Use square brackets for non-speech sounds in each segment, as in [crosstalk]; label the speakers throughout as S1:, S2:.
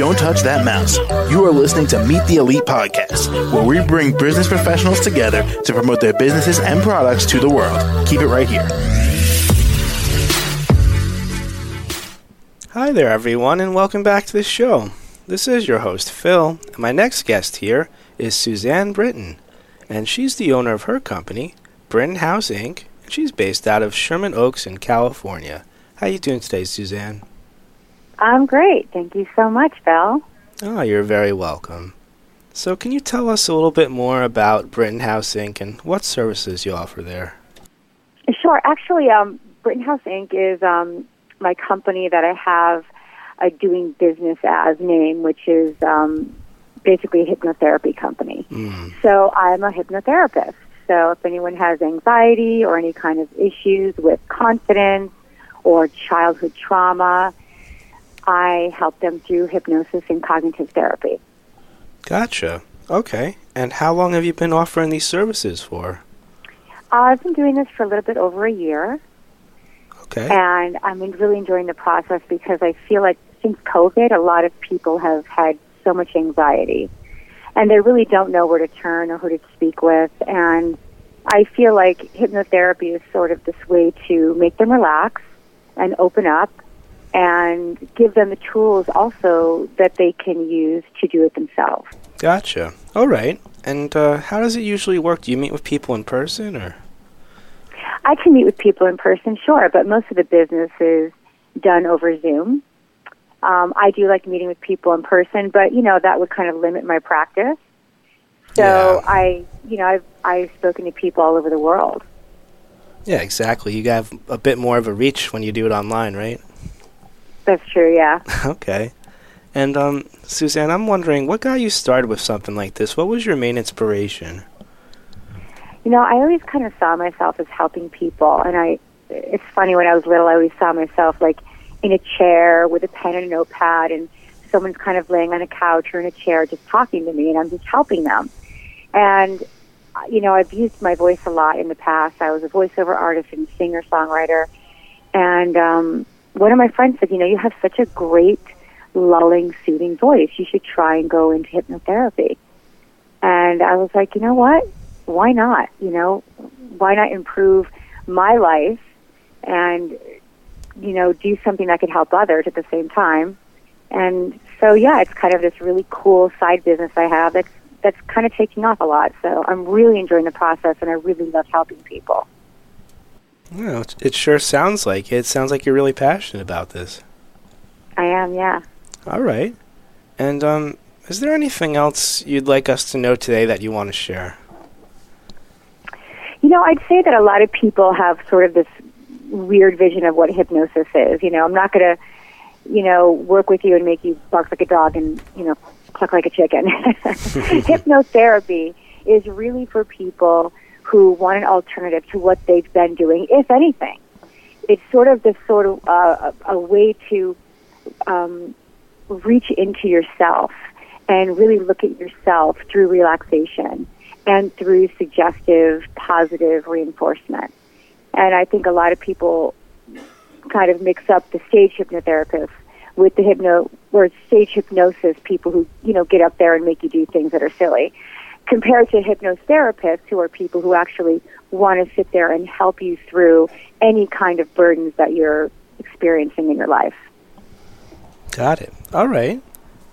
S1: Don't touch that mouse. You are listening to Meet the Elite Podcast, where we bring business professionals together to promote their businesses and products to the world. Keep it right here.
S2: Hi there, everyone, and welcome back to the show. This is your host, Phil, and my next guest here is Suzan Brittan, and she's the owner of her company, Brittan House Inc., and she's based out of Sherman Oaks in California. How you doing today, Suzan?
S3: I'm great. Thank you so much, Phil.
S2: Oh, you're very welcome. So, can you tell us a little bit more about Brittan House Inc. and what services you offer there?
S3: Sure. Actually, um, Brittan House Inc. is um, my company that I have a doing business as name, which is um, basically a hypnotherapy company.
S2: Mm.
S3: So I'm a hypnotherapist. So if anyone has anxiety or any kind of issues with confidence or childhood trauma, I help them through hypnosis and cognitive therapy.
S2: Gotcha. Okay. And how long have you been offering these services for?
S3: Uh, I've been doing this for a little bit over a year,
S2: Okay.
S3: and I'm really enjoying the process because I feel like since COVID, a lot of people have had so much anxiety, and they really don't know where to turn or who to speak with. And I feel like hypnotherapy is sort of this way to make them relax and open up and give them the tools also that they can use to do it themselves.
S2: Gotcha. All right. And uh, how does it usually work? Do you meet with people in person or?
S3: I can meet with people in person, sure, but most of the business is done over Zoom. Um, I do like meeting with people in person, but you know that would kind of limit my practice. So
S2: Yeah.
S3: I, you know, I've I've spoken to people all over the world.
S2: Yeah, exactly. You have a bit more of a reach when you do it online, right?
S3: That's true, yeah. [laughs]
S2: okay. And um, Suzan, I'm wondering what got you started with something like this? What was your main inspiration?
S3: You know, I always kind of saw myself as helping people, and I. It's funny when I was little, I always saw myself like in a chair with a pen and a notepad, and someone's kind of laying on a couch or in a chair just talking to me, and I'm just helping them. And you know, I've used my voice a lot in the past. I was a voiceover artist and singer songwriter, and um, one of my friends said, "You know, you have such a great, lulling, soothing voice. You should try and go into hypnotherapy." And I was like, you know what? Why not? You know, why not improve my life and you know do something that could help others at the same time? And so, yeah, it's kind of this really cool side business I have that's that's kind of taking off a lot. So I'm really enjoying the process, and I really love helping people.
S2: It, it sure sounds like it. It sounds like you're really passionate about this.
S3: I am, yeah.
S2: All right. And um, is there anything else you'd like us to know today that you want to share?
S3: You know, I'd say that a lot of people have sort of this weird vision of what hypnosis is. You know, I'm not going to, you know, work with you and make you bark like a dog and, you know, cluck like a chicken. [laughs] [laughs] Hypnotherapy is really for people who want an alternative to what they've been doing, if anything. It's sort of this sort of uh, a, way to um, reach into yourself and really look at yourself through relaxation and through suggestive, positive reinforcement. And I think a lot of people kind of mix up the stage hypnotherapist with the hypno or stage hypnosis people who, you know, get up there and make you do things that are silly. Compared to hypnotherapists who are people who actually want to sit there and help you through any kind of burdens that you're experiencing in your life.
S2: Got it. All right.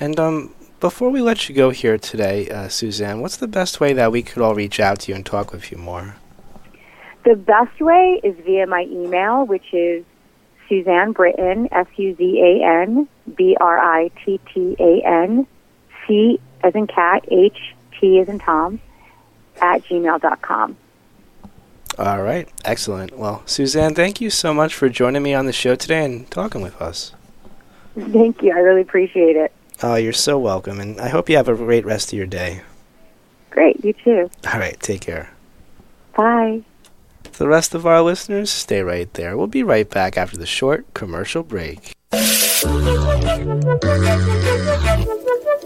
S2: And um, before we let you go here today, uh, Suzan, what's the best way that we could all reach out to you and talk with you more?
S3: The best way is via my email, which is Suzan Brittan, S U Z A N B R I T T A N, C as in cat, H T as in Tom, at gmail.com.
S2: All right. Excellent. Well, Suzan, thank you so much for joining me on the show today and talking with us.
S3: Thank you. I really appreciate it.
S2: Oh, you're so welcome, and I hope you have a great rest of your day.
S3: Great. You too.
S2: All right. Take care.
S3: Bye.
S2: To the rest of our listeners, stay right there. We'll be right back after the short commercial break.